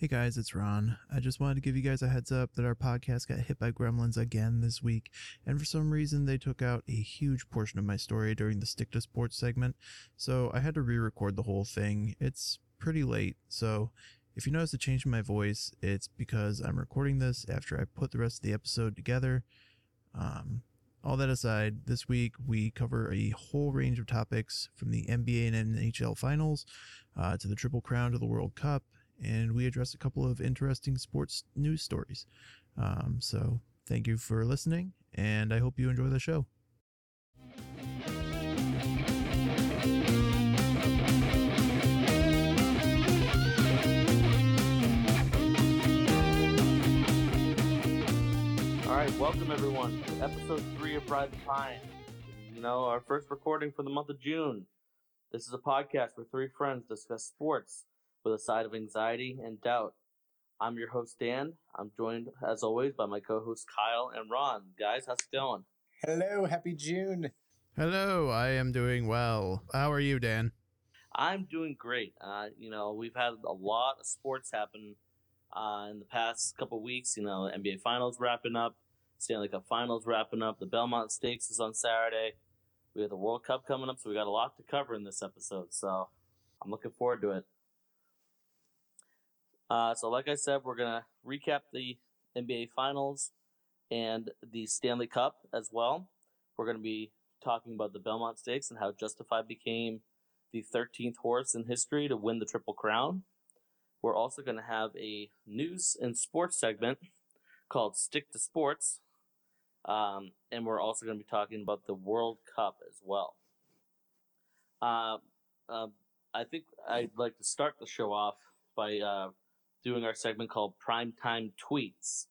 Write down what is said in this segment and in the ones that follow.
Hey guys, it's Ron. I just wanted to give you guys a heads up that our podcast got hit by gremlins again this week, and for some reason they took out a huge portion of my story during the Stick to Sports segment, so I had to re record the whole thing. It's pretty late, so if you notice a change in my voice, it's because I'm recording this after I put the rest of the episode together. Um, all that aside, this week we cover a whole range of topics from the NBA and NHL finals uh, to the Triple Crown to the World Cup, and we address a couple of interesting sports news stories. Um, so thank you for listening, and I hope you enjoy the show. All right, welcome everyone to episode three of Ride the Pine. You know, our first recording for the month of June. This is a podcast where three friends discuss sports with a side of anxiety and doubt. I'm your host, Dan. I'm joined, as always, by my co hosts, Kyle and Ron. Guys, how's it going? Hello, happy June. Hello, I am doing well. How are you, Dan? I'm doing great. Uh, you know, we've had a lot of sports happen uh, in the past couple weeks. You know, NBA Finals wrapping up, Stanley Cup Finals wrapping up, the Belmont Stakes is on Saturday. We have the World Cup coming up, so we got a lot to cover in this episode. So I'm looking forward to it. Uh, so, like I said, we're gonna recap the NBA Finals and the Stanley Cup as well. We're gonna be talking about the Belmont Stakes and how Justified became the 13th horse in history to win the Triple Crown. We're also going to have a news and sports segment called Stick to Sports. Um, and we're also going to be talking about the World Cup as well. Uh, uh, I think I'd like to start the show off by uh, doing our segment called Primetime Tweets.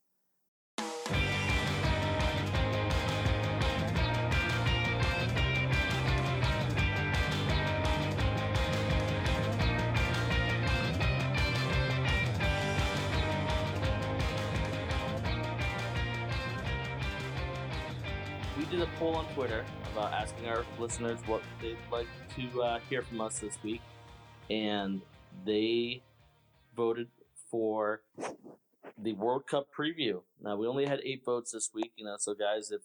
we did a poll on Twitter about asking our listeners what they'd like to uh, hear from us this week, and they voted for the World Cup preview. Now we only had eight votes this week, you know. So guys, if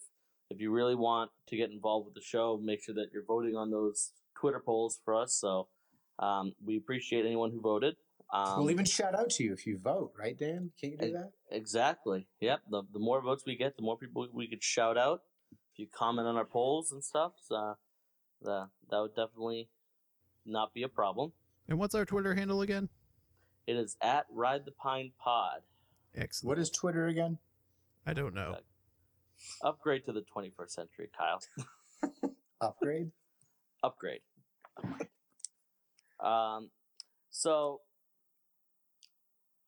if you really want to get involved with the show, make sure that you're voting on those Twitter polls for us. So um, we appreciate anyone who voted. Um, we'll even shout out to you if you vote, right, Dan? Can't you do that? Exactly. Yep. The, the more votes we get, the more people we could shout out. If you comment on our polls and stuff, so, the, that would definitely not be a problem. And what's our Twitter handle again? It is at Ride the Pine Pod. Excellent. What is Twitter again? I don't know. Upgrade to the 21st century, Kyle. Upgrade? Upgrade. Upgrade. Um, so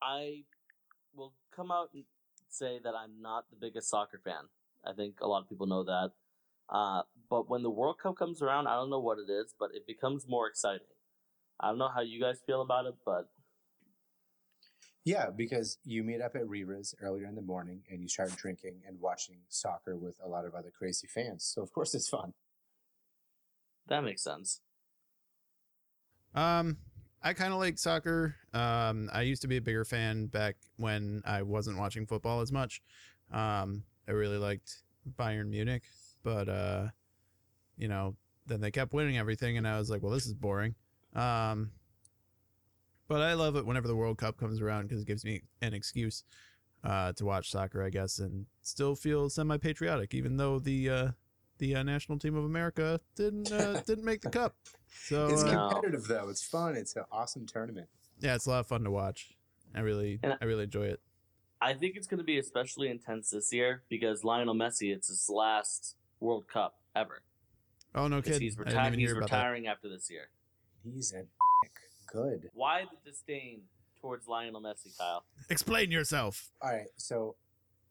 I will come out and say that I'm not the biggest soccer fan. I think a lot of people know that. Uh, but when the World Cup comes around, I don't know what it is, but it becomes more exciting. I don't know how you guys feel about it, but Yeah, because you meet up at Rira's earlier in the morning and you start drinking and watching soccer with a lot of other crazy fans. So of course it's fun. that makes sense. Um, I kind of like soccer. Um, I used to be a bigger fan back when I wasn't watching football as much. Um, I really liked Bayern Munich, but uh, you know, then they kept winning everything, and I was like, well, this is boring. Um, but I love it whenever the World Cup comes around because it gives me an excuse uh, to watch soccer, I guess, and still feel semi-patriotic, even though the uh, the uh, national team of America didn't uh, didn't make the cup. So It's uh, competitive though. It's fun. It's an awesome tournament. yeah, it's a lot of fun to watch. I really, I- I really enjoy it. I think it's going to be especially intense this year because Lionel Messi, it's his last World Cup ever. Oh no, kid! He's, I didn't reti- even he's hear about that. retiring after this year. He's a good. Why the disdain towards Lionel Messi, Kyle? Explain yourself. All right, so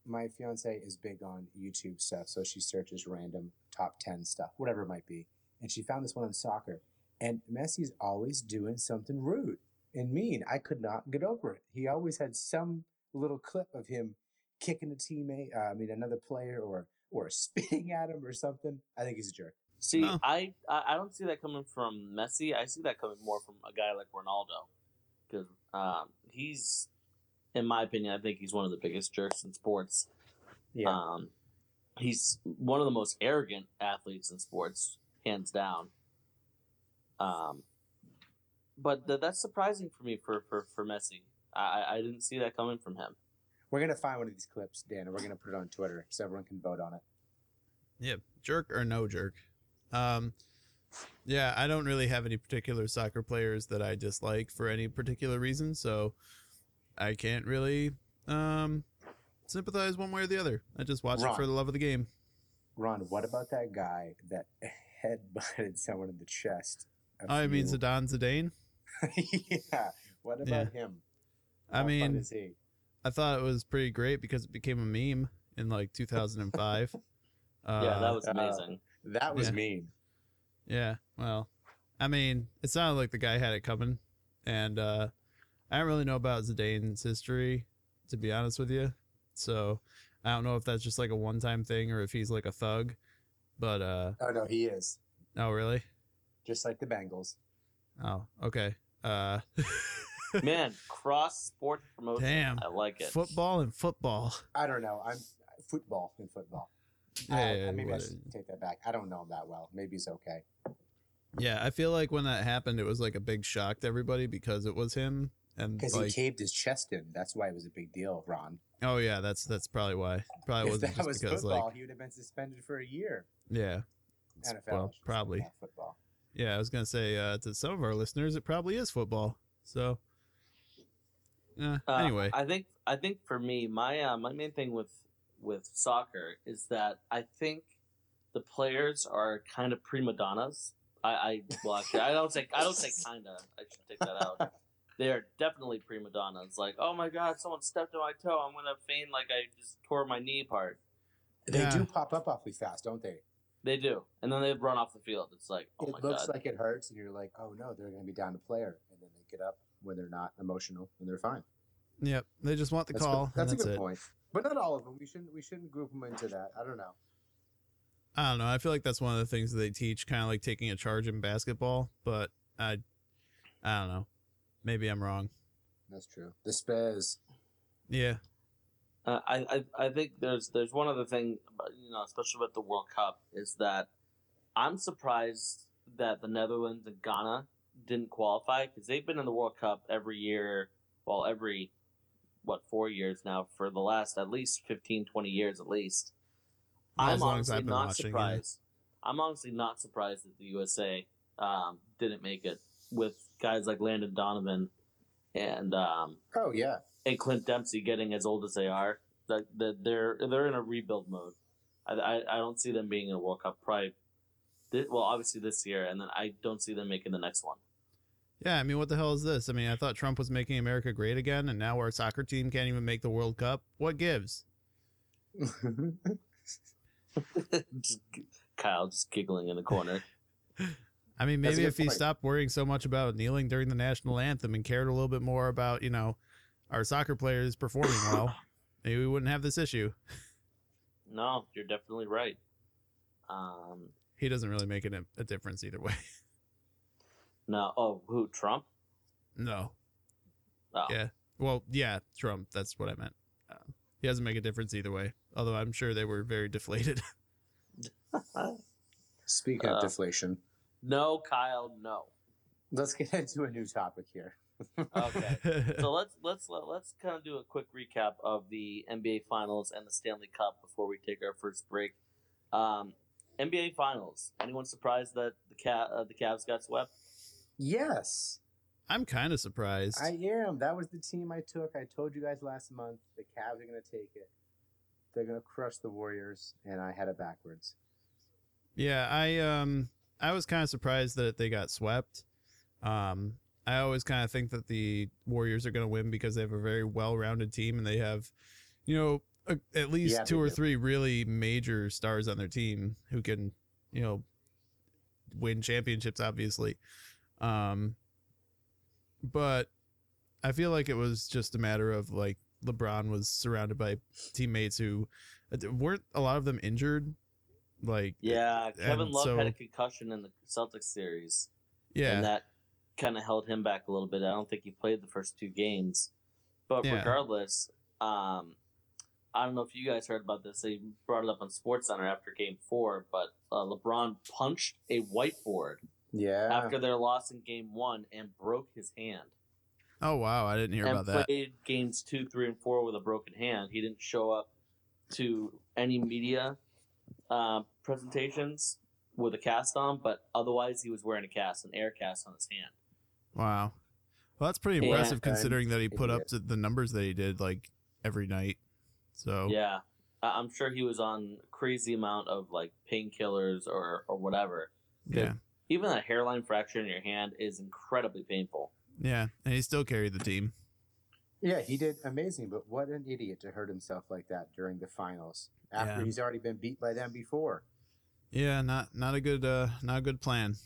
my fiance is big on YouTube stuff, so she searches random top 10 stuff, whatever it might be. And she found this one on soccer. And Messi's always doing something rude and mean. I could not get over it. He always had some little clip of him kicking a teammate, uh, I mean, another player, or or spitting at him or something. I think he's a jerk. See, Oh. I, I I don't see that coming from Messi. I see that coming more from a guy like Ronaldo, because um, he's in my opinion, I think he's one of the biggest jerks in sports. Yeah. Um, he's one of the most arrogant athletes in sports, hands down. Um, but th- that's surprising for me for for for Messi. I I- I didn't see that coming from him. we're gonna find one of these clips, Dan, and we're gonna put it on Twitter so everyone can vote on it. Yeah, jerk or no jerk. Um, yeah, I don't really have any particular soccer players that I dislike for any particular reason, so I can't really um sympathize one way or the other. I just watch it for the love of the game. Ron, what about that guy that headbutted someone in the chest? a Oh, I mean few- Zidane Zidane. yeah. What about him? I How fun mean, is he? I thought it was pretty great because it became a meme in like 2005. uh, yeah, that was uh, amazing. That was yeah. mean. Yeah, well, I mean, it sounded like the guy had it coming, and uh, I don't really know about Zidane's history, to be honest with you. So I don't know if that's just like a one-time thing or if he's like a thug. But uh, Oh no, he is oh really? just like the Bengals. Oh, okay. Uh, Man, cross sport promotion. damn, I like it. football and football. I don't know. I'm football and football. Yeah, I- yeah, maybe I what- should take that back. I don't know him that well. Maybe he's okay. yeah. I feel like when that happened, it was like a big shock to everybody because it was him, and Because like, he caved his chest in. That's why it was a big deal, Ron. oh yeah, that's that's probably why. Probably if wasn't that just was because football, like he would have been suspended for a year. yeah. It's- NFL. well, I should say, probably. football. Yeah, I was gonna say uh, to some of our listeners, it probably is football. So, uh, Uh, anyway, I think I think for me, my uh, my main thing with with soccer is that I think the players are kind of prima donnas. I, I well, actually, I don't say I don't say kinda. I should take that out. They are definitely prima donnas. Like, oh my god, someone stepped on my toe. I'm gonna feign like I just tore my knee apart. They Yeah. do pop up awfully fast, don't they? They do, and then they run off the field. It's like, oh it my looks god. like it hurts, and you're like, oh no, they're going to be down to player, and then they get up when they're not emotional and they're fine. yep, they just want the That's, call. good. that's, and a that's good it. point. But not all of them. We shouldn't we shouldn't group them into that. I don't know. I don't know. I feel like that's one of the things that they teach, kind of like taking a charge in basketball. But I, I don't know. Maybe I'm wrong. That's true. The Spurs. Yeah, Uh, I, I I think there's there's one other thing, you know, especially with the World Cup, is that I'm surprised that the Netherlands and Ghana didn't qualify because they've been in the World Cup every year, well, every what four years now for the last at least 15, 20 years at least. Well, I'm as long as honestly I've been not watching, yeah. surprised. I'm honestly not surprised that the USA um, didn't make it with guys like Landon Donovan and um, Oh yeah. and Clint Dempsey getting as old as they are, that that they're they're in a rebuild mode. I, I, I don't see them being in a World Cup probably. This, well, obviously this year, and then I don't see them making the next one. Yeah. I mean, what the hell is this? I mean, I thought Trump was making America great again, and now our soccer team can't even make the World Cup. What gives? Just Kyle just giggling in the corner. I mean, maybe if he stopped worrying so much about kneeling during the national anthem and cared a little bit more about, you know, our soccer players performing well, maybe we wouldn't have this issue. no, you're definitely right. Um, He doesn't really make a difference either way. no, oh, who Trump? no. Oh, Yeah. Well, yeah, Trump. That's what I meant. Um, he doesn't make a difference either way. Although I'm sure they were very deflated. Speaking Uh, of deflation, no, Kyle, no. let's get into a new topic here. Okay. so let's let's let's kind of do a quick recap of the NBA Finals and the Stanley Cup before we take our first break. Um, NBA Finals. Anyone surprised that the cat uh, the Cavs got swept? Yes, I'm kind of surprised. I am. That was the team I took. I told you guys last month the Cavs are going to take it. They're going to crush the Warriors, and I had it backwards. Yeah, I um I was kind of surprised that they got swept. Um I always kind of think that the Warriors are going to win because they have a very well-rounded team and they have you know a, at least Yeah, two or do. three really major stars on their team who can, you know, win championships obviously. Um but I feel like it was just a matter of like LeBron was surrounded by teammates who uh, weren't a lot of them injured like Yeah, Kevin Love so- had a concussion in the Celtics series, yeah and that kind of held him back a little bit. I don't think he played the first two games. But Yeah. regardless, um, I don't know if you guys heard about this. They brought it up on Sports Center after Game Four, but uh, LeBron punched a whiteboard Yeah. after their loss in Game One and broke his hand. Oh wow, I didn't hear and about that. played games two, three, and four with a broken hand. He didn't show up to any media uh, presentations with a cast on, but otherwise he was wearing a cast, an air cast on his hand. Wow. Well, that's pretty impressive And considering that he put up to the numbers that he did like every night. So Yeah, I- I'm sure he was on a crazy amount of like painkillers or or whatever. yeah, Even a hairline fracture in your hand is incredibly painful. yeah, and he still carried the team. Yeah, he did amazing, but what an idiot to hurt himself like that during the finals after Yeah. he's already been beat by them before. Yeah, not not a good uh not a good plan.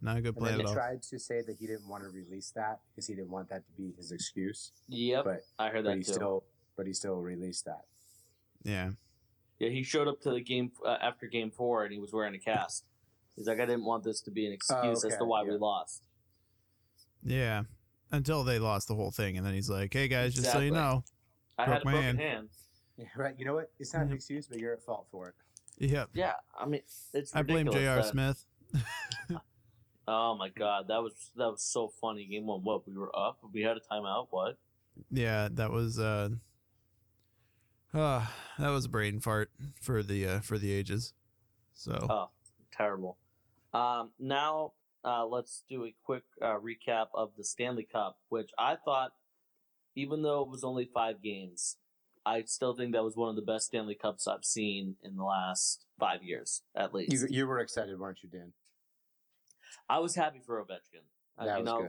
Not a good And plan then at he all. tried to say that he didn't want to release that because he didn't want that to be his excuse. Yep, But I heard but that he too. still but he still released that. Yeah. Yeah, he showed up to the game uh, after game four and he was wearing a cast. He's like, I didn't want this to be an excuse as okay, to why we lost. Yeah. Until they lost the whole thing and then he's like, "Hey guys, just so you know." I Broke had a my broken hand. hand. Yeah, right. You know what? It's not an Mhm. excuse, but you're at fault for it. Yep. Yeah, I mean, it's I blame ridiculous J.R. Smith. Oh my god, that was that was so funny. Game one, what we were up, we had a timeout. What? Yeah, that was uh uh that was a brain fart for the uh for the ages. So Oh, terrible. Um, now uh, let's do a quick uh, recap of the Stanley Cup, which I thought, even though it was only five games, I still think that was one of the best Stanley Cups I've seen in the last five years, at least. You you were excited, weren't you, Dan? I was happy for Ovechkin. Uh, That you was know,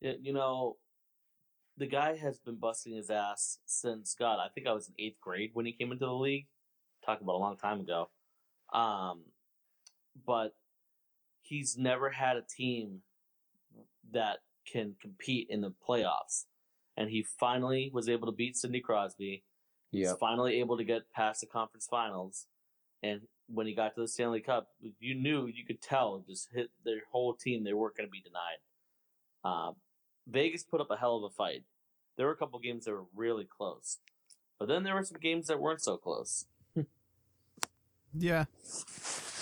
good. you know, the guy has been busting his ass since God. I think I was in eighth grade when he came into the league. Talking about a long time ago. Um, but he's never had a team that can compete in the playoffs, and he finally was able to beat Sidney Crosby. He's Yep. finally able to get past the conference finals, and when he got to the Stanley Cup, you knew you could tell just hit their whole team they weren't going to be denied. Uh, Vegas put up a hell of a fight. There were a couple games that were really close, but then there were some games that weren't so close. Yeah.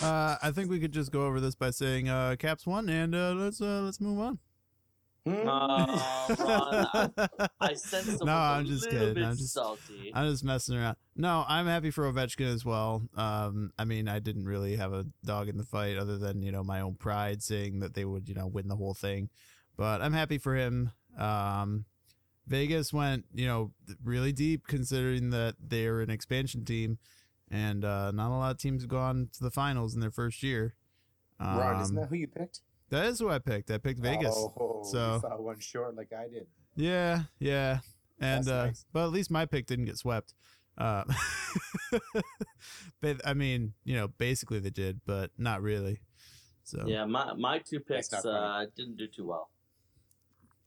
Uh I think we could just go over this by saying uh Caps won and uh let's uh let's move on. Hmm? Uh, Ron, I, I sense No, no, I'm a just little kidding. bit I'm just- salty. I'm just messing around. No, I'm happy for Ovechkin as well. Um, I mean, I didn't really have a dog in the fight other than, you know, my own pride saying that they would, you know, win the whole thing. But I'm happy for him. Um, Vegas went, you know, really deep considering that they're an expansion team and uh, not a lot of teams have gone to the finals in their first year. Um, Ron, isn't that who you picked? that is who I picked. I picked Vegas. Oh, so- you fell one short like I did. Yeah, yeah. And That's uh nice. but at least my pick didn't get swept. Uh but I mean, you know, basically they did, but not really. So yeah, my my two picks uh, didn't do too well.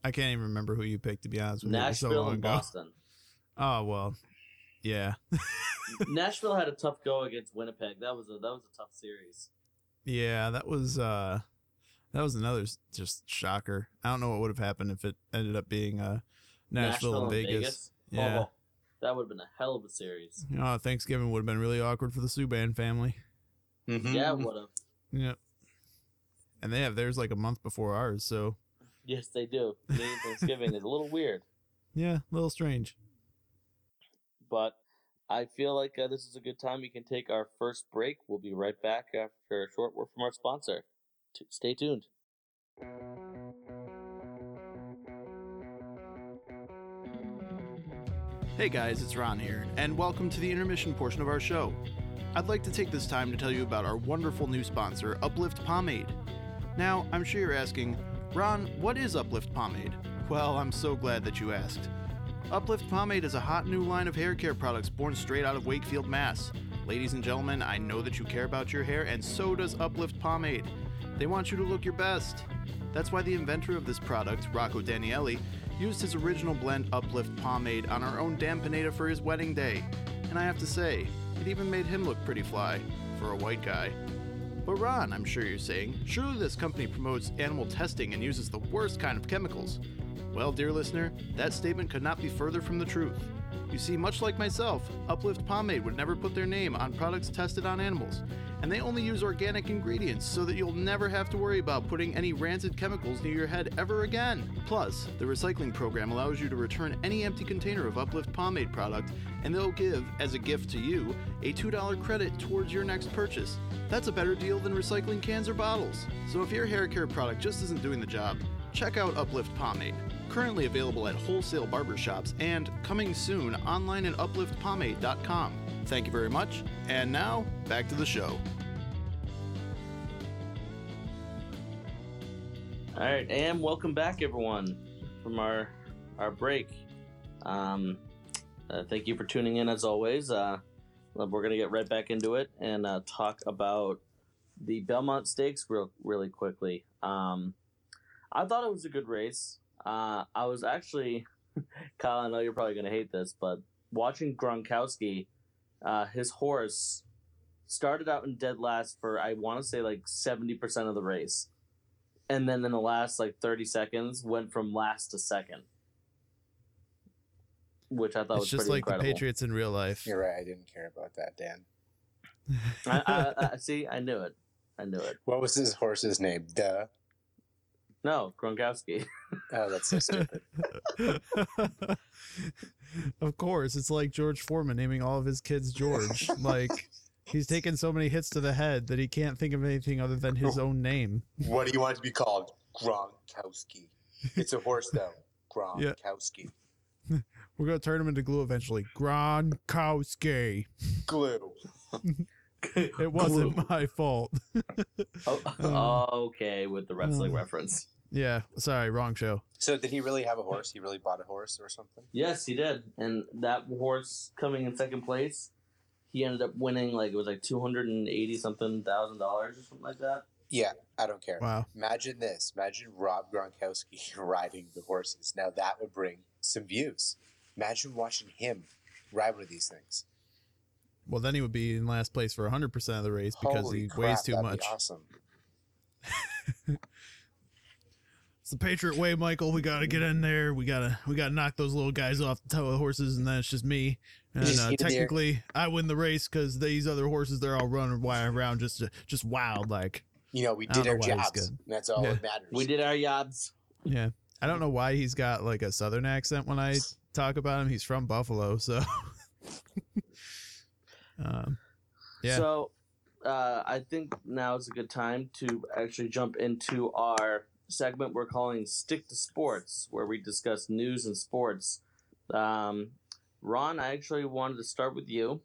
I can't even remember who you picked to be honest with you. It was so Nashville and ago. Boston. Oh well. Yeah. Nashville had a tough go against Winnipeg. That was a that was a tough series. Yeah, that was uh that was another just shocker. I don't know what would have happened if it ended up being uh Nashville, and Vegas. Yeah. Oh, that would have been a hell of a series. Oh, Thanksgiving would have been really awkward for the Subban family. Mm-hmm. Yeah, it would have. Yep. And they have theirs like a month before ours, so Yes, they do. Canadian Thanksgiving is a little weird, yeah, a little strange. But I feel like uh, this is a good time we can take our first break. We'll be right back after a short word from our sponsor. T- stay tuned. Hey guys, it's Ron here, and welcome to the intermission portion of our show. I'd like to take this time to tell you about our wonderful new sponsor, Uplift Pomade. Now, I'm sure you're asking, Ron, what is Uplift Pomade? Well, I'm so glad that you asked. Uplift Pomade is a hot new line of hair care products born straight out of Wakefield, Mass. Ladies and gentlemen, I know that you care about your hair, and so does Uplift Pomade. They want you to look your best. That's why the inventor of this product, Rocco Danielli, used his original blend Uplift pomade on our own Dan Pineda for his wedding day. And I have to say, it even made him look pretty fly for a white guy. But Ron, I'm sure you're saying, surely this company promotes animal testing and uses the worst kind of chemicals. Well, dear listener, that statement could not be further from the truth. You see, much like myself, Uplift Pomade would never put their name on products tested on animals, and they only use organic ingredients so that you'll never have to worry about putting any rancid chemicals near your head ever again. Plus, the recycling program allows you to return any empty container of Uplift Pomade product, and they'll give, as a gift to you, a $2 credit towards your next purchase. That's a better deal than recycling cans or bottles. So if your hair care product just isn't doing the job, check out Uplift Pomade. Currently available at wholesale barbershops and coming soon online at upliftpomade.com. Thank you very much. And now, back to the show. All right, and welcome back, everyone, from our our break. Um, uh, thank you for tuning in as always. Uh, we're gonna get right back into it and uh, talk about the Belmont Stakes real really quickly. Um, I thought it was a good race. Uh, I was actually, Kyle. I know you're probably gonna hate this, but watching Gronkowski, uh, his horse started out in dead last for I want to say like seventy percent of the race and then in the last like 30 seconds went from last to second which i thought It's was just pretty like incredible the Patriots in real life. You're right. I didn't care about that, Dan. I, I, I, see i knew it i knew it What was his horse's name? Duh. No gronkowski Oh, that's so stupid. of course, it's like George Foreman naming all of his kids George. like he's taken so many hits to the head that he can't think of anything other than his own name. what do you want to be called? Gronkowski. It's a horse, though. Yeah. Gronkowski. We're gonna turn him into glue eventually. Gronkowski. Glue. It wasn't my fault. oh, okay with the wrestling Uh. reference yeah, sorry, wrong show. So, did he really have a horse? He really bought a horse or something? yes he did and that horse coming in second place he ended up winning like it was like 280 something thousand dollars or something like that Yeah, I don't care. Wow. Imagine this. Imagine Rob Gronkowski riding the horses. Now, that would bring some views. Imagine watching him ride one of these things. Well, then he would be in last place for 100% of the race because Holy he crap, weighs too that'd be much. awesome. It's the Patriot way, Michael. We gotta get in there. We gotta we gotta knock those little guys off the toe of the horses, and then it's just me. And just uh, get there. technically, I win the race because these other horses they're all running wild around just just wild. Like, You know, we did our know why he's jobs. and That's all Yeah. that matters. we did our yabs yeah, I don't know why he's got like a southern accent when I talk about him. He's from Buffalo, so. um, Yeah. So uh, I think now is a good time to actually jump into our segment we're calling Stick to Sports, where we discuss news and sports. Um, Ron, I actually wanted to start with you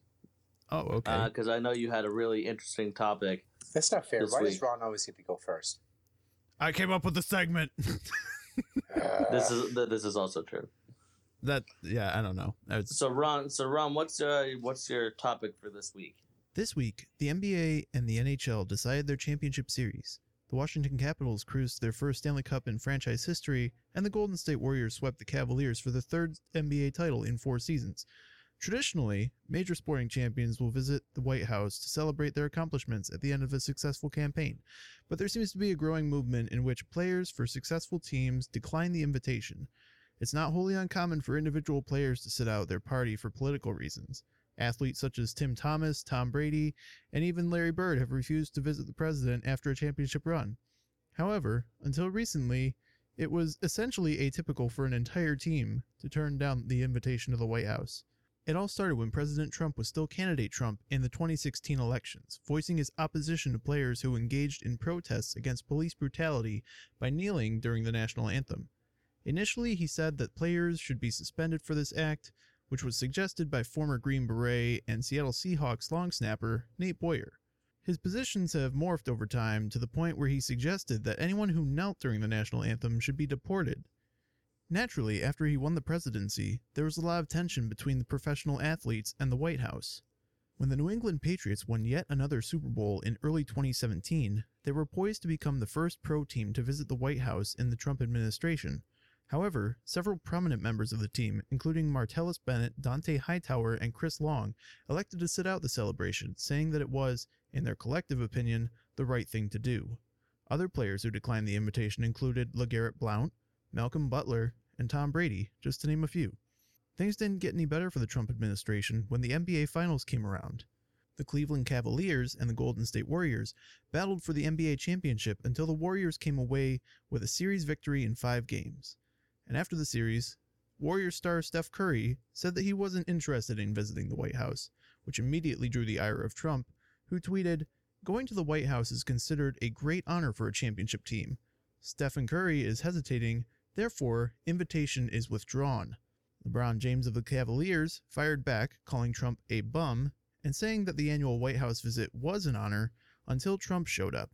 oh, okay. because I know you had a really interesting topic. That's not fair. this Why does. Ron always get to go first? I came up with the segment. Uh, This is this is also true. That yeah, I don't know. It's, So Ron, so Ron, what's uh, what's your topic for this week? This week, the NBA and the NHL decided their championship series. The Washington Capitals cruised to their first Stanley Cup in franchise history, and the Golden State Warriors swept the Cavaliers for the third NBA title in four seasons. Traditionally, major sporting champions will visit the White House to celebrate their accomplishments at the end of a successful campaign, but there seems to be a growing movement in which players for successful teams decline the invitation. It's not wholly uncommon for individual players to sit out their party for political reasons. Athletes such as Tim Thomas, Tom Brady, and even Larry Bird have refused to visit the president after a championship run. However, until recently, it was essentially atypical for an entire team to turn down the invitation to the White House. It all started when President Trump was still candidate Trump in the 2016 elections, voicing his opposition to players who engaged in protests against police brutality by kneeling during the national anthem. Initially, he said that players should be suspended for this act, which was suggested by former Green Beret and Seattle Seahawks long snapper Nate Boyer. His positions have morphed over time to the point where he suggested that anyone who knelt during the national anthem should be deported. Naturally, after he won the presidency, there was a lot of tension between the professional athletes and the White House. When the New England Patriots won yet another Super Bowl in early 2017, they were poised to become the first pro team to visit the White House in the Trump administration. However, several prominent members of the team, including Martellus Bennett, Dante Hightower, and Chris Long, elected to sit out the celebration, saying that it was, in their collective opinion, the right thing to do. Other players who declined the invitation included LeGarrette Blount, Malcolm Butler, and Tom Brady, just to name a few. Things didn't get any better for the Trump administration when the NBA Finals came around. The Cleveland Cavaliers and the Golden State Warriors battled for the NBA championship until the Warriors came away with a series victory in five games. And after the series, Warriors star Steph Curry said that he wasn't interested in visiting the White House, which immediately drew the ire of Trump, who tweeted, Going to the White House is considered a great honor for a championship team. Stephen Curry is hesitating, therefore, invitation is withdrawn. LeBron James of the Cavaliers fired back, calling Trump a bum and saying that the annual White House visit was an honor until Trump showed up.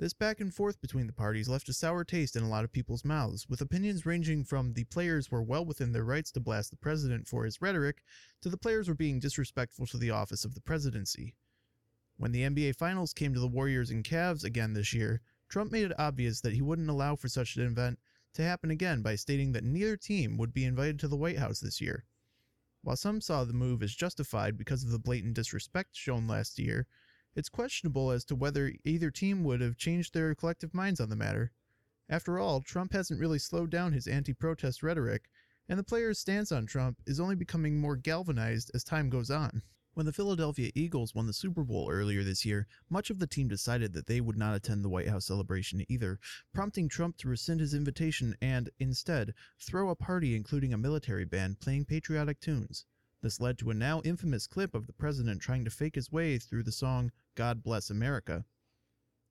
This back and forth between the parties left a sour taste in a lot of people's mouths, with opinions ranging from the players were well within their rights to blast the president for his rhetoric, to the players were being disrespectful to the office of the presidency. When the NBA Finals came to the Warriors and Cavs again this year, Trump made it obvious that he wouldn't allow for such an event to happen again by stating that neither team would be invited to the White House this year. While some saw the move as justified because of the blatant disrespect shown last year, it's questionable as to whether either team would have changed their collective minds on the matter. After all, Trump hasn't really slowed down his anti protest rhetoric, and the players' stance on Trump is only becoming more galvanized as time goes on. When the Philadelphia Eagles won the Super Bowl earlier this year, much of the team decided that they would not attend the White House celebration either, prompting Trump to rescind his invitation and, instead, throw a party including a military band playing patriotic tunes. This led to a now infamous clip of the president trying to fake his way through the song God Bless America.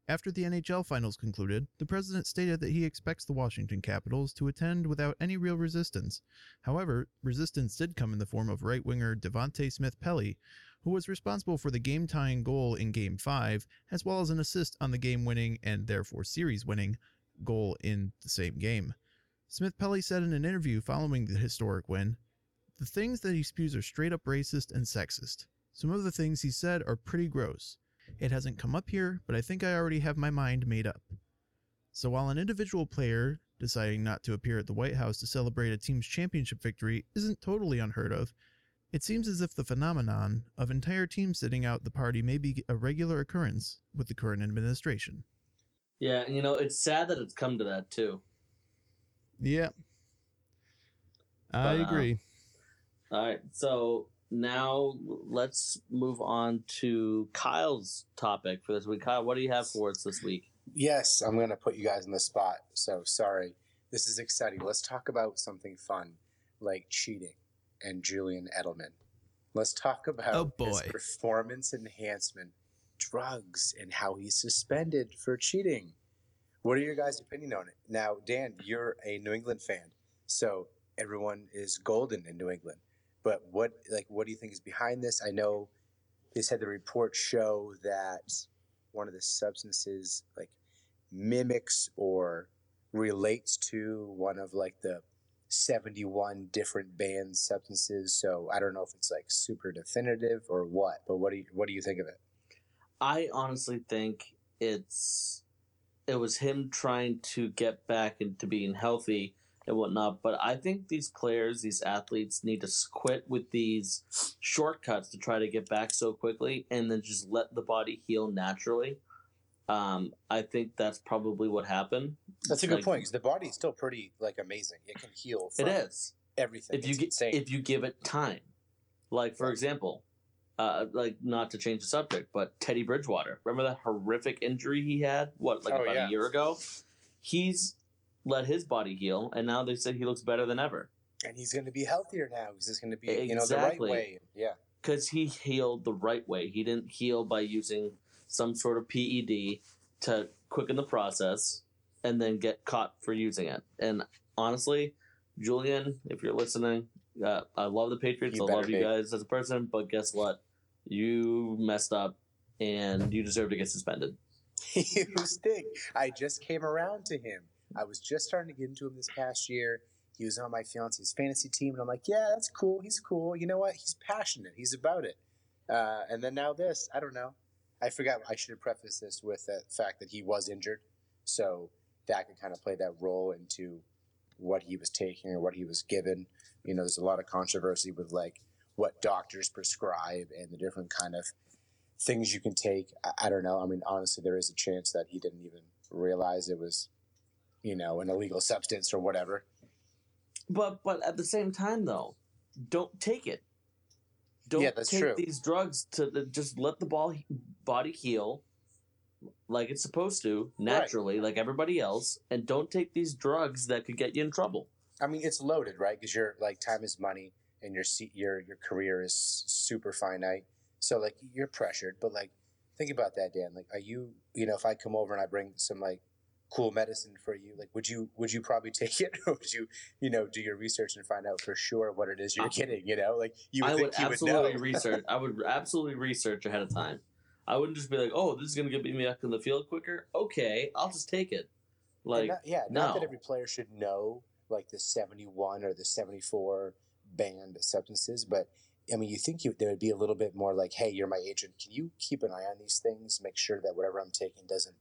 After the NHL finals concluded, the president stated that he expects the Washington Capitals to attend without any real resistance. However, resistance did come in the form of right winger Devante Smith Pelly, who was responsible for the game tying goal in Game 5, as well as an assist on the game winning and therefore series winning goal in the same game. Smith Pelly said in an interview following the historic win The things that he spews are straight up racist and sexist. Some of the things he said are pretty gross. It hasn't come up here, but I think I already have my mind made up. So while an individual player deciding not to appear at the White House to celebrate a team's championship victory isn't totally unheard of, it seems as if the phenomenon of entire teams sitting out the party may be a regular occurrence with the current administration. Yeah, and you know, it's sad that it's come to that too. Yeah. I But, uh, agree. All right, so now let's move on to Kyle's topic for this week. Kyle, what do you have for us this week? Yes, I'm going to put you guys on the spot. So sorry. This is exciting. Let's talk about something fun like cheating and Julian Edelman. Let's talk about Oh, his performance enhancement drugs and how he's suspended for cheating. What are your guys' opinion on it? Now, Dan, you're a New England fan, so everyone is golden in New England. But what like what do you think is behind this? I know they said the reports show that one of the substances like mimics or relates to one of like the 71 different banned substances so i don't know if it's like super definitive or what but what do you what do you think of it I honestly think it's it was him trying to get back into being healthy and whatnot. But I think these players, these athletes, need to quit with these shortcuts to try to get back so quickly, and then just let the body heal naturally. Um, I think that's probably what happened. that's a good Like, point because the body is still pretty like amazing it can heal It is. everything if you get if you give it time. Like for example, uh, like not to change the subject, but Teddy Bridgewater. Remember that horrific injury he had? What like Oh, about yeah. a year ago? He's let his body heal, and now they said he looks better than ever and he's going to be healthier now He's just going to be you know the right way yeah because he healed the right way. He didn't heal by using some sort of PED to quicken the process and then get caught for using it. And honestly, Julian, if you're listening, uh, I love the Patriots. You I love better you guys as a person, but guess what? You messed up, and you deserve to get suspended. you stink. I just came around to him. I was just starting to get into him this past year. He was on my fiance's fantasy team, and I'm like, yeah, that's cool. He's cool. You know what? He's passionate. He's about it. Uh, and then now this. I don't know. I forgot. I should have prefaced this with the fact that he was injured, so that could kind of play that role into what he was taking or what he was given. You know, there's a lot of controversy with like what doctors prescribe and the different kind of things you can take. I, I don't know. I mean, honestly, there is a chance that he didn't even realize it was, you know, an illegal substance or whatever. But but at the same time though, don't take it. Don't Yeah, that's take true. these drugs to to just let the ball body heal like it's supposed to naturally, like everybody else, and don't take these drugs that could get you in trouble. I mean, it's loaded, right? Because your like time is money, and your your your career is super finite. So like you're pressured, but like think about that, Dan. Like, are you you know if I come over and I bring some like cool medicine for you, like would you would you probably take it, or would you you know do your research and find out for sure what it is you're Uh, getting? You know, like you would I think would would absolutely know. research. I would absolutely research ahead of time. I wouldn't just be like, "Oh, this is gonna get me back in the field quicker." Okay, I'll just take it. Like, not- yeah, not that every player should know like the 71 or the 74 banned substances, but I mean, you think you, there would be a little bit more like, hey, you're my agent. Can you keep an eye on these things? Make sure that whatever I'm taking doesn't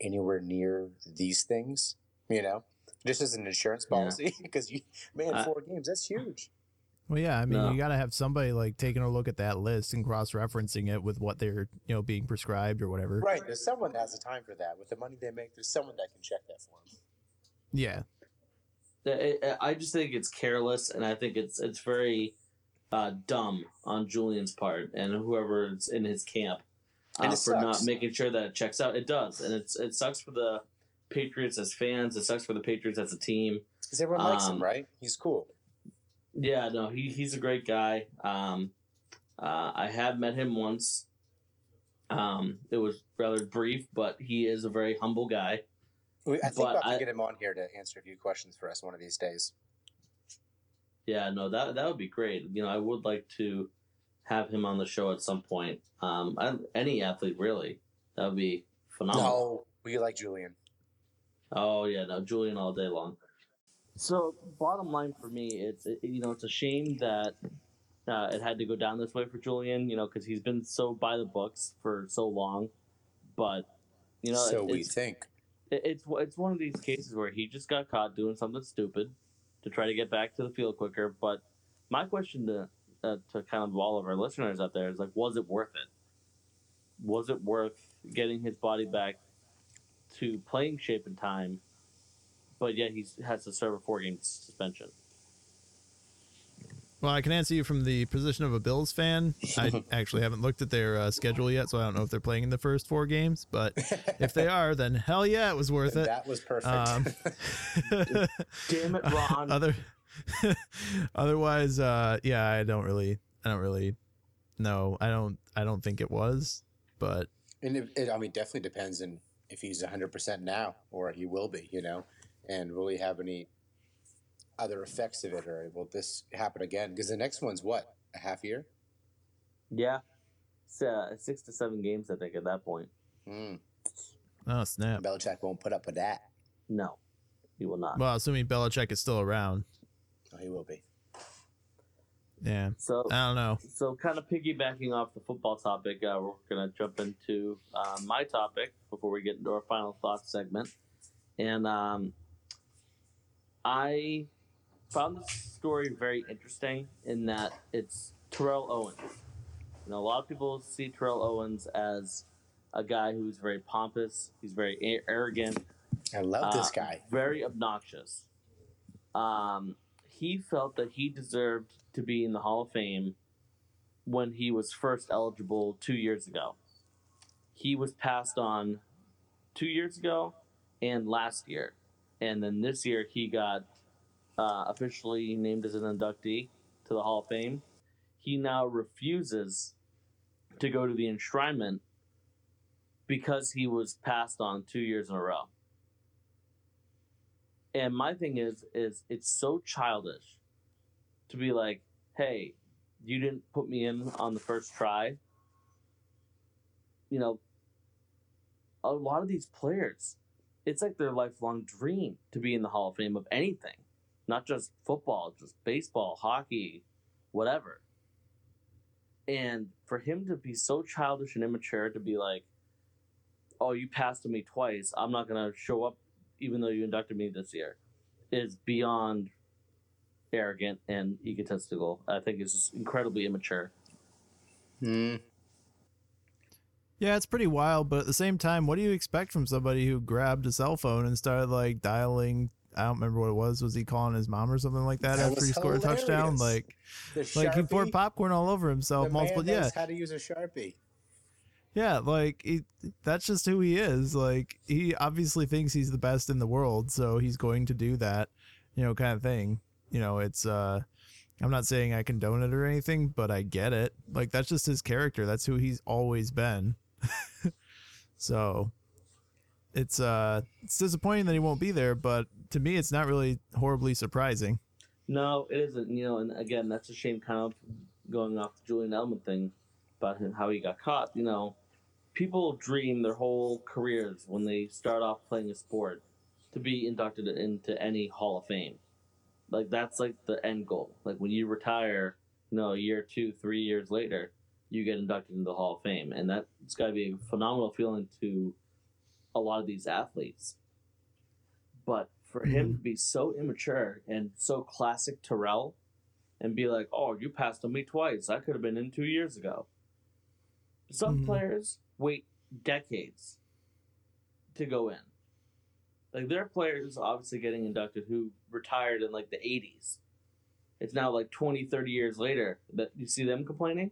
anywhere near these things, you know? Just as an insurance policy, because you, man, I- four games, that's huge. Well, yeah, I mean, No. you got to have somebody like taking a look at that list and cross-referencing it with what they're, you know, being prescribed or whatever. Right. There's someone that has the time for that. With the money they make, there's someone that can check that for them. Yeah. I- I I just think it's careless, and I think it's it's very uh, dumb on Julian's part and whoever's in his camp uh, for not making sure that it checks out. It does, and it's it sucks for the Patriots as fans. It sucks for the Patriots as a team. Because everyone likes him, Um, right? He's cool. Yeah, no, he he's a great guy. Um, uh, I have met him once. Um, it was rather brief, but he is a very humble guy. We, I think but we'll have to I- get him on here to answer a few questions for us one of these days. Yeah, no, that that would be great. You know, I would like to have him on the show at some point. Um, I, any athlete really, that would be phenomenal. No, we like Julian. Oh yeah, no, Julian all day long. So bottom line for me, it's it, you know it's a shame that uh, it had to go down this way for Julian. You know because he's been so by the books for so long, but you know so we think. it- it's it's one of these cases where he just got caught doing something stupid to try to get back to the field quicker. But my question to uh, to kind of all of our listeners out there is like, was it worth it? Was it worth getting his body back to playing shape and time? But yet he has to serve a four game suspension. Well, I can answer you from the position of a Bills fan. I actually haven't looked at their uh, schedule yet, so I don't know if they're playing in the first four games. But if they are, then hell yeah, it was worth it. that was perfect. Um, Damn it, Ron. Other, otherwise, uh, yeah, I don't really, I don't really know. I don't, I don't think it was, but and it, it, I mean, definitely depends on if he's 100% now or he will be, you know, and will he have any other effects of it or will this happen again? Because the next one's what? A half year? Yeah, it's, uh, six to seven games, I think, at that point. Mm. oh snap. Belichick won't put up with that. No, he will not. Well, assuming Belichick is still around, He will be. yeah, So I don't know. So, kind of piggybacking off the football topic, uh, we're going to jump into uh, my topic before we get into our final thoughts segment. And um, I found this story very interesting in that it's Terrell Owens. You know, a lot of people see Terrell Owens as a guy who's very pompous, he's very a- arrogant, I love this uh, guy. Very obnoxious. Um, he felt that he deserved to be in the Hall of Fame when he was first eligible two years ago. He was passed on two years ago and last year. And then this year he got uh, officially named as an inductee to the Hall of Fame. He now refuses to go to the enshrinement because he was passed on two years in a row. And my thing is, is it's so childish to be like, "Hey, you didn't put me in on the first try." You know, a lot of these players, it's like their lifelong dream to be in the Hall of Fame of anything, not just football, just baseball, hockey, whatever. And for him to be so childish and immature to be like, "Oh, you passed me twice. I'm not gonna show up even though you inducted me this year, is beyond arrogant and egotistical. I think it's just incredibly immature. Mm. Yeah, it's pretty wild, but at the same time, what do you expect from somebody who grabbed a cell phone and started like dialing I don't remember what it was. Was he calling his mom or something like that, That after he scored a touchdown? Like, The like he poured popcorn all over himself the multiple. man Yeah, how to use a sharpie. Yeah. Like he, that's just who he is. Like he obviously thinks he's the best in the world, so he's going to do that. You know, kind of thing. You know, it's. uh I'm not saying I condone it or anything, but I get it. Like that's just his character. That's who he's always been. so it's uh it's disappointing that he won't be there, but to me it's not really horribly surprising. No, it isn't. You know, and again, that's a shame. Kind of going off the Julian Edelman thing about him, how he got caught. You know, people dream their whole careers when they start off playing a sport to be inducted into any Hall of Fame. Like that's like the end goal. Like when you retire, you know, a year, two, three years later, you get inducted into the Hall of Fame, and that's got to be a phenomenal feeling to a lot of these athletes. But for him mm-hmm. to be so immature and so classic Terrell, and be like, "Oh, you passed on me twice. I could have been in two years ago." Some Mhm. players wait decades to go in. Like there are players obviously getting inducted who retired in like the 80s. It's now like 20, 30 years later that you see them complaining?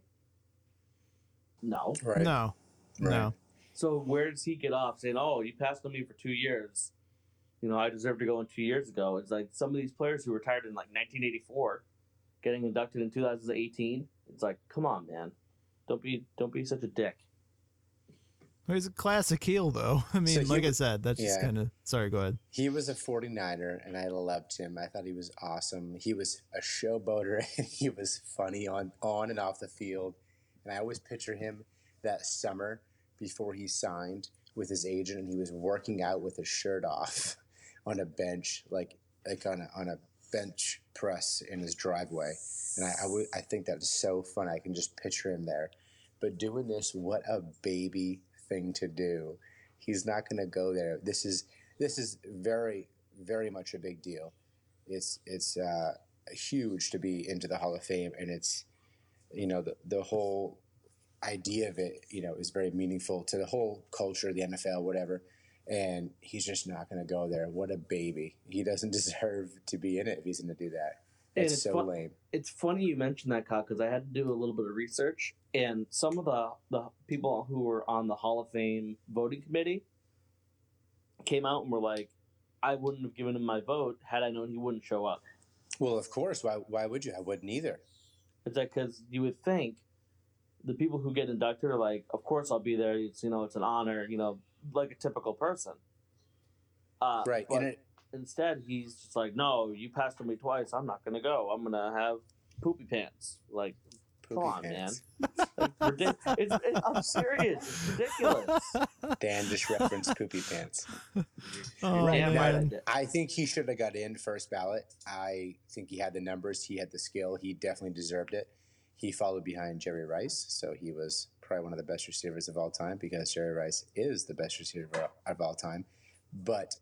No. Right. No. Right. No. So where does he get off saying, "Oh, you passed on me for two years"? You know, I deserve to go in two years ago. It's like some of these players who retired in like 1984, getting inducted in 2018. It's like, come on, man, don't be don't be such a dick. He's a classic heel though. I mean, So he like I said, that's just kind of sorry, go ahead. He was a 49er, and I loved him. I thought he was awesome. He was a showboater, and he was funny on, on and off the field. And I always picture him that summer before he signed with his agent, and he was working out with his shirt off on a bench, like like on a, on a bench press in his driveway. And I, I, think that was so fun. I can just picture him there. But doing this, what a baby thing to do. He's not going to go there. This is this is very very much a big deal. It's it's uh, huge to be into the Hall of Fame, and it's you know the the whole idea of it you know is very meaningful to the whole culture, the NFL, whatever. And he's just not going to go there. What a baby! He doesn't deserve to be in it if he's going to do that. It's it's so fun- lame. It's funny you mentioned that, Kyle, because I had to do a little bit of research, and some of the the people who were on the Hall of Fame voting committee came out and were like, "I wouldn't have given him my vote had I known he wouldn't show up." Well, of course. Why why would you? I wouldn't either. It's like because you would think the people who get inducted are like, of course I'll be there. It's you know it's an honor, you know, like a typical person. Uh, Right. But And it, instead, he's just like, no, you passed on me twice. I'm not gonna go. I'm gonna have poopy pants. Like, come on, pants. like, ridic- it's, it's, I'm serious. It's ridiculous. Dan just referenced poopy pants. Oh, right man. did. I think he should have got in first ballot. I think he had the numbers, he had the skill, he definitely deserved it. He followed behind Jerry Rice, so he was probably one of the best receivers of all time because Jerry Rice is the best receiver of all time. But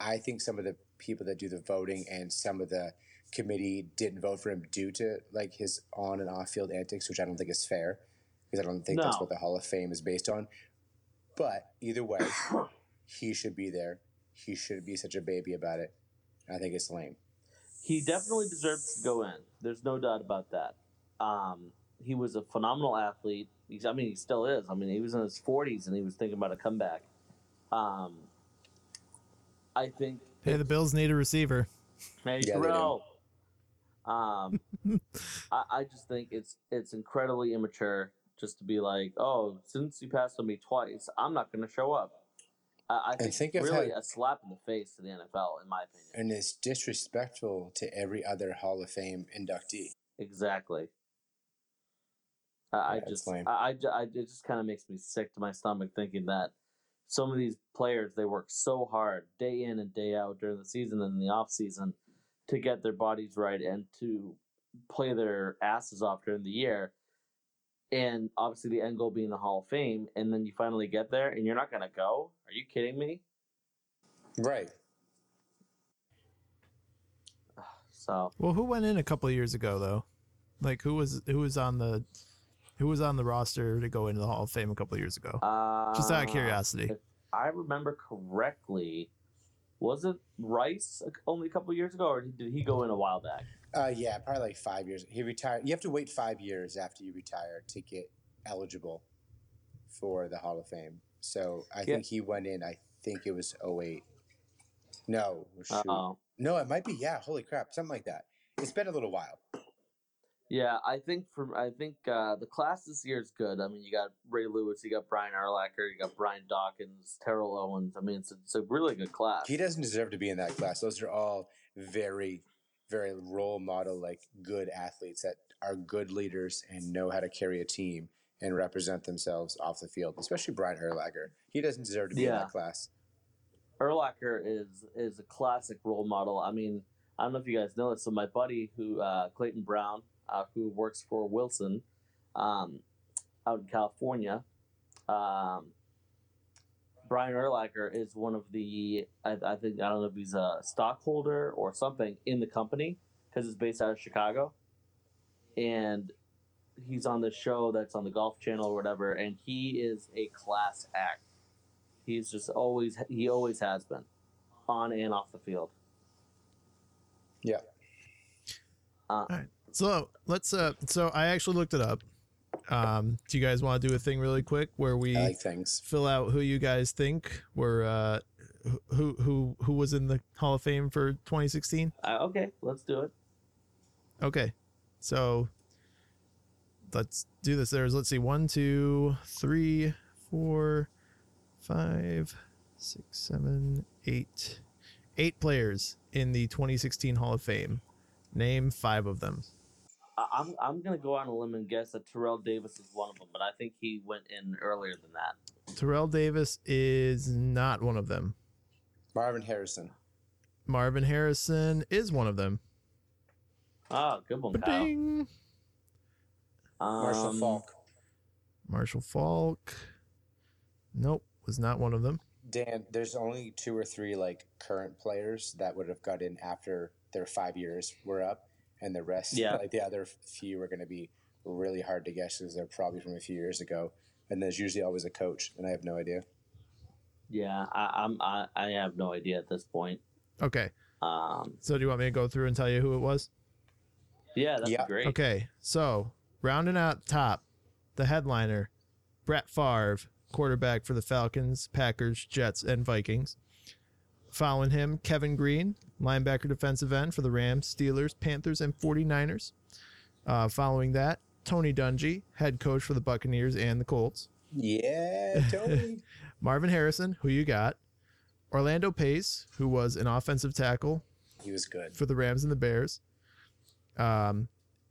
I think some of the people that do the voting and some of the committee didn't vote for him due to like his on and off field antics, which I don't think is fair because I don't think that's what the Hall of Fame is based on. But either way, he should be there. He shouldn't be such a baby about it. I think it's lame. He definitely deserves to go in. There's no doubt about that. Um, he was a phenomenal athlete. He's, I mean, he still is. I mean, he was in his 40s and he was thinking about a comeback. Um, I think. Hey, the Bills need a receiver. Hey, Yeah, they. Terrell. Um, I, I just think it's it's incredibly immature just to be like, oh, since you passed on me twice, I'm not going to show up. I, I think, think it's really how- a slap in the face to the NFL, in my opinion. And it's disrespectful to every other Hall of Fame inductee. Exactly. I, I Yeah, it's just. I, I, I- it just kind of makes me sick to my stomach thinking that some of these players they work so hard day in and day out during the season and in the off season to get their bodies right and to play their asses off during the year. And obviously, the end goal being the Hall of Fame, and then you finally get there, and you're not gonna go. Are you kidding me? Right. So Well, who went in a couple of years ago though? Like who was who was on the who was on the roster to go into the Hall of Fame a couple of years ago? uh, Just out of curiosity. if I remember correctly, Was it Rice only a couple years ago, or did he go in a while back? Uh, yeah, probably like five years. He retired. You have to wait five years after you retire to get eligible for the Hall of Fame. So I Yeah. think he went in. I think it was 08. No. Uh, no, it might be. Yeah, holy crap, something like that. It's been a little while. Yeah, I think for I think uh, the class this year is good. I mean, you got Ray Lewis, you got Brian Urlacher, you got Brian Dawkins, Terrell Owens. I mean, it's a, it's a really good class. He doesn't deserve to be in that class. Those are all very, very role model, like good athletes that are good leaders and know how to carry a team and represent themselves off the field. Especially Brian Urlacher. He doesn't deserve to be in that class. Urlacher is is a classic role model. I mean, I don't know if you guys know this. So my buddy, who uh, Clayton Brown, uh, who works for Wilson, um, out in California, um, Brian Urlacher is one of the. I, I think I don't know if he's a stockholder or something in the company because it's based out of Chicago, and he's on the show that's on the Golf Channel or whatever, and he is a class act. He's just always he always has been, on and off the field. Yeah. So let's. Uh, so I actually looked it up. Um, do you guys want to do a thing really quick where we like things. fill out who you guys think were uh, who who who was in the Hall of Fame for 2016? Uh, okay, let's do it. Okay, so let's do this. There's let's see, one, two, three, four, five, six, seven, eight, eight players in the 2016 Hall of Fame. Name five of them. I, I'm I'm gonna go on a limb and guess that Terrell Davis is one of them, but I think he went in earlier than that. Terrell Davis is not one of them. Marvin Harrison. Marvin Harrison is one of them. Ah, good one, Kyle. Ba-ding! Marshall Um, Faulk. Marshall Faulk. Nope, was not one of them. Dan, there's only two or three like current players that would have got in after their five years were up, and the rest, Yeah. like the other few, are going to be really hard to guess because they're probably from a few years ago. And there's usually always a coach, and I have no idea. Yeah, I, I'm I, I have no idea at this point. Okay, Um, so do you want me to go through and tell you who it was? yeah, that's Yeah. great. Okay, so rounding out top, the headliner, Brett Favre, quarterback for the Falcons, Packers, Jets, and Vikings. Following him, Kevin Greene, linebacker defensive end for the Rams, Steelers, Panthers, and 49ers. Uh, following that, Tony Dungy, head coach for the Buccaneers and the Colts. Yeah, Tony. Marvin Harrison, who you got. Orlando Pace, who was an offensive tackle he was good. for the Rams and the Bears. Um,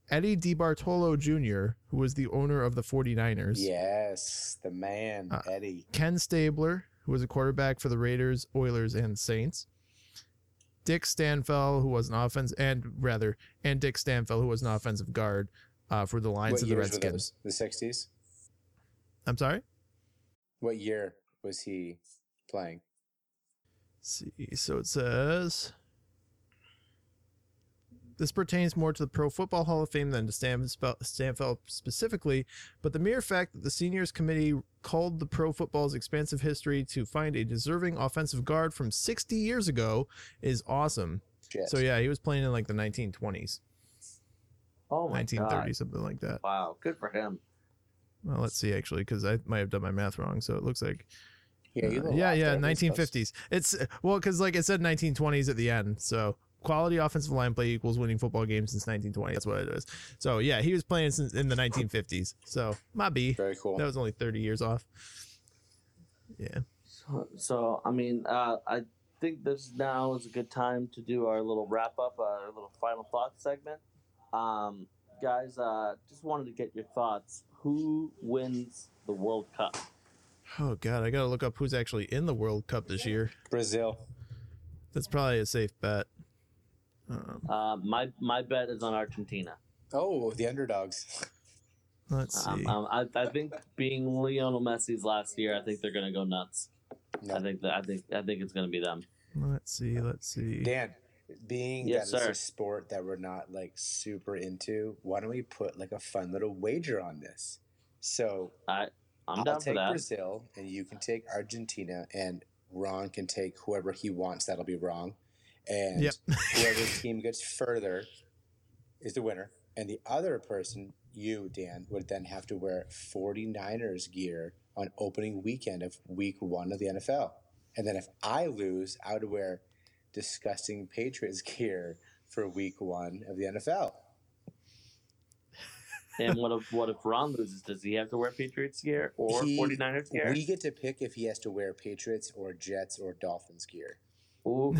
Eddie DeBartolo Jr., who was the owner of the 49ers. Yes, the man, Uh, Eddie. Ken Stabler, who was a quarterback for the Raiders, Oilers, and Saints. Dick Stanfel, who was an offense, and rather, and Dick Stanfel, who was an offensive guard uh, for the Lions What and the Redskins. The 60s? I'm sorry? What year was he playing? see. So it says this pertains more to the Pro Football Hall of Fame than to Stan- Spe- Stanfeld specifically, but the mere fact that the seniors committee called the pro football's expansive history to find a deserving offensive guard from 60 years ago is awesome. Shit. So yeah, he was playing in like the 1920s, Oh my 1930s, god! something like that. Wow, good for him. Well, let's see actually, because I might have done my math wrong. So it looks like yeah, uh, yeah, yeah, there, but it's close. 1950s. It's well, because like it said, 1920s at the end. So quality offensive line play equals winning football games since 1920. That's what it is. So yeah, he was playing since in the 1950s. So my B. Very cool. That was only 30 years off. Yeah. So, so I mean, uh, I think this now is a good time to do our little wrap up, uh, our little final thoughts segment. Um, guys, uh, just wanted to get your thoughts. Who wins the World Cup? Oh god, I gotta look up who's actually in the World Cup this year. Brazil. That's probably a safe bet. Um, Uh, my my bet is on Argentina. Oh, the underdogs. let's see. Um, um, I, I think being Lionel Messi's last year, I think they're gonna go nuts. No. I think that I think I think it's gonna be them. Let's see. Let's see. Dan, being Yes, that sir. it's a sport that we're not like super into, why don't we put like a fun little wager on this? So I I'm will down for take that. Brazil and you can take Argentina, and Ron can take whoever he wants that'll be wrong, and Yep. whoever's team gets further is the winner. And the other person, you, Dan, would then have to wear 49ers gear on opening weekend of week one of the NFL. And then if I lose, I would wear disgusting Patriots gear for week one of the NFL. And what if what if Ron loses? Does he have to wear Patriots gear or He- 49ers gear? We get to pick if he has to wear Patriots or Jets or Dolphins gear. Ooh.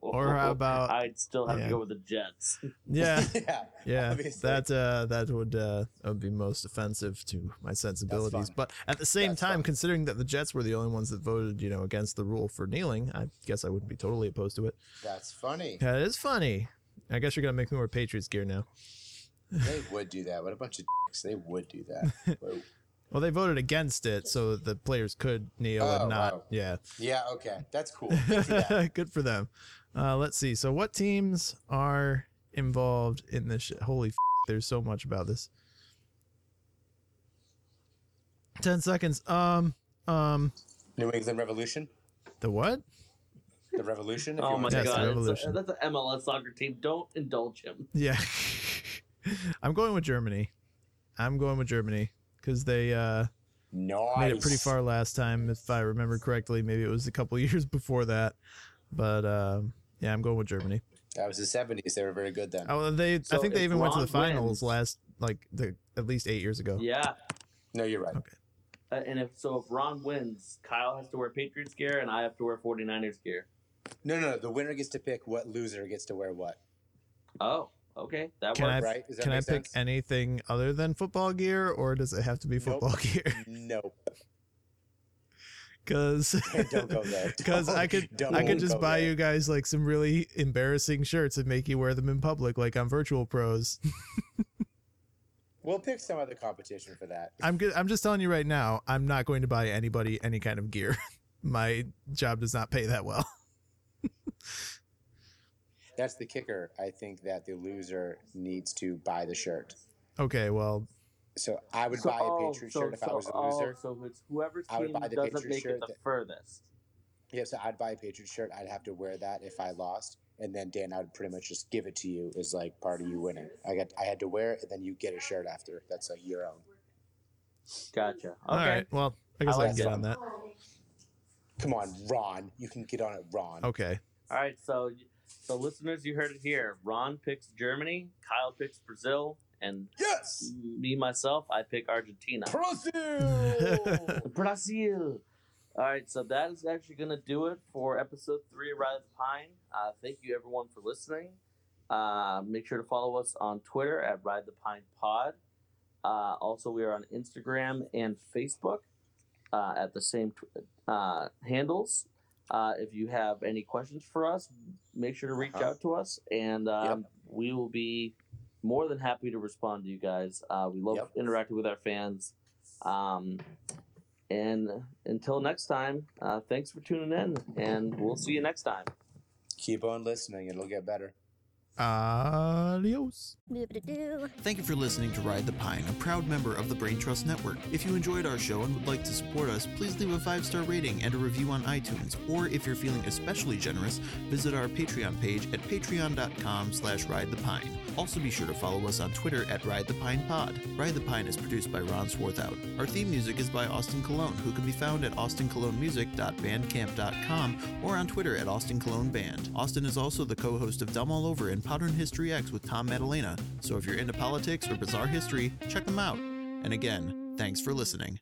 Or how about- I'd still have yeah. to go with the Jets. Yeah. yeah. Yeah, Obviously. that uh, that would uh, that would be most offensive to my sensibilities. But at the same That's time, fun. considering that the Jets were the only ones that voted, you know, against the rule for kneeling, I guess I wouldn't be totally opposed to it. That's funny. That is funny. I guess you're gonna make me wear Patriots gear now. They would do that. What a bunch of dicks. They would do that. Whoa. Well, they voted against it, so the players could kneel Oh, and not. wow. Yeah, yeah, okay. That's cool. Good for them. good for them. Uh, let's see. So, what teams are involved in this? Shit? Holy, f- there's so much about this. Ten seconds. Um, um, New England Revolution. the what? The Revolution. Oh my Yes, say the god, Revolution. a, that's an MLS soccer team. Don't indulge him. Yeah, I'm going with Germany. I'm going with Germany because they uh, Nice. made it pretty far last time, if I remember correctly. Maybe it was a couple years before that, but um, yeah, I'm going with Germany. That was the 70s. They were very good then. Oh, they. I think they if even went to the finals wins- last, like the at least eight years ago. Yeah. No, you're right. Okay. Uh, and if so, if Ron wins, Kyle has to wear Patriots gear, and I have to wear 49ers gear. No, no, no. The winner gets to pick what loser gets to wear what. Oh, okay, that Can I works. right? Does that can I make pick anything other than football gear, or does it have to be Nope. football gear? Nope. Because Don't go there. because I could Don't I could just buy there. you guys like some really embarrassing shirts and make you wear them in public, like on Virtual Pros. We'll pick some other competition for that. I'm good. I'm just telling you right now. I'm not going to buy anybody any kind of gear. My job does not pay that well. That's the kicker. I think that the loser needs to buy the shirt. Okay, well, So I would So- buy a oh, Patriot so- shirt if I so- was the oh, loser. so it's whoever's I would team buy the doesn't Patriot make it the that- furthest. Yeah, so I'd buy a Patriot shirt. I'd have to wear that if I lost, and then Dan, I would pretty much just give it to you as like part of you winning. I got, I had to wear it, and then you get a shirt after. That's like your own. Gotcha. Okay. all right. Well, I guess I, like can get on that. Come on, Ron. You can get on it, Ron. Okay. All right. So, so listeners, you heard it here. Ron picks Germany. Kyle picks Brazil, and Yes. me myself, I pick Argentina. Brazil. Brazil. All right, so that is actually going to do it for episode three of Ride the Pine. Uh, thank you, everyone, for listening. Uh, make sure to follow us on Twitter at Ride the Pine Pod. Uh, also, we are on Instagram and Facebook uh, at the same tw- uh, handles. Uh, if you have any questions for us, make sure to reach Uh-huh. out to us, and um, we will be more than happy to respond to you guys. Uh, we love Yep. interacting with our fans. Um, and until next time, uh, thanks for tuning in, and we'll see you next time. Keep on listening. It'll get better. Adios. Thank you for listening to Ride the Pine, a proud member of the Brain Trust Network. If you enjoyed our show and would like to support us, please leave a five star rating and a review on iTunes. Or if you're feeling especially generous, visit our Patreon page at patreon.com slash ride the pine. Also be sure to follow us on Twitter at Ride the Pine Pod. Ride the Pine is produced by Ron Swarthout. Our theme music is by Austin Cologne, who can be found at austincolognemusic.bandcamp.com or on Twitter at Austin Cologne Band. Austin is also the co-host of Dumb All Over and Modern History X with Tom Madalena. So if you're into politics or bizarre history, check them out. And again, thanks for listening.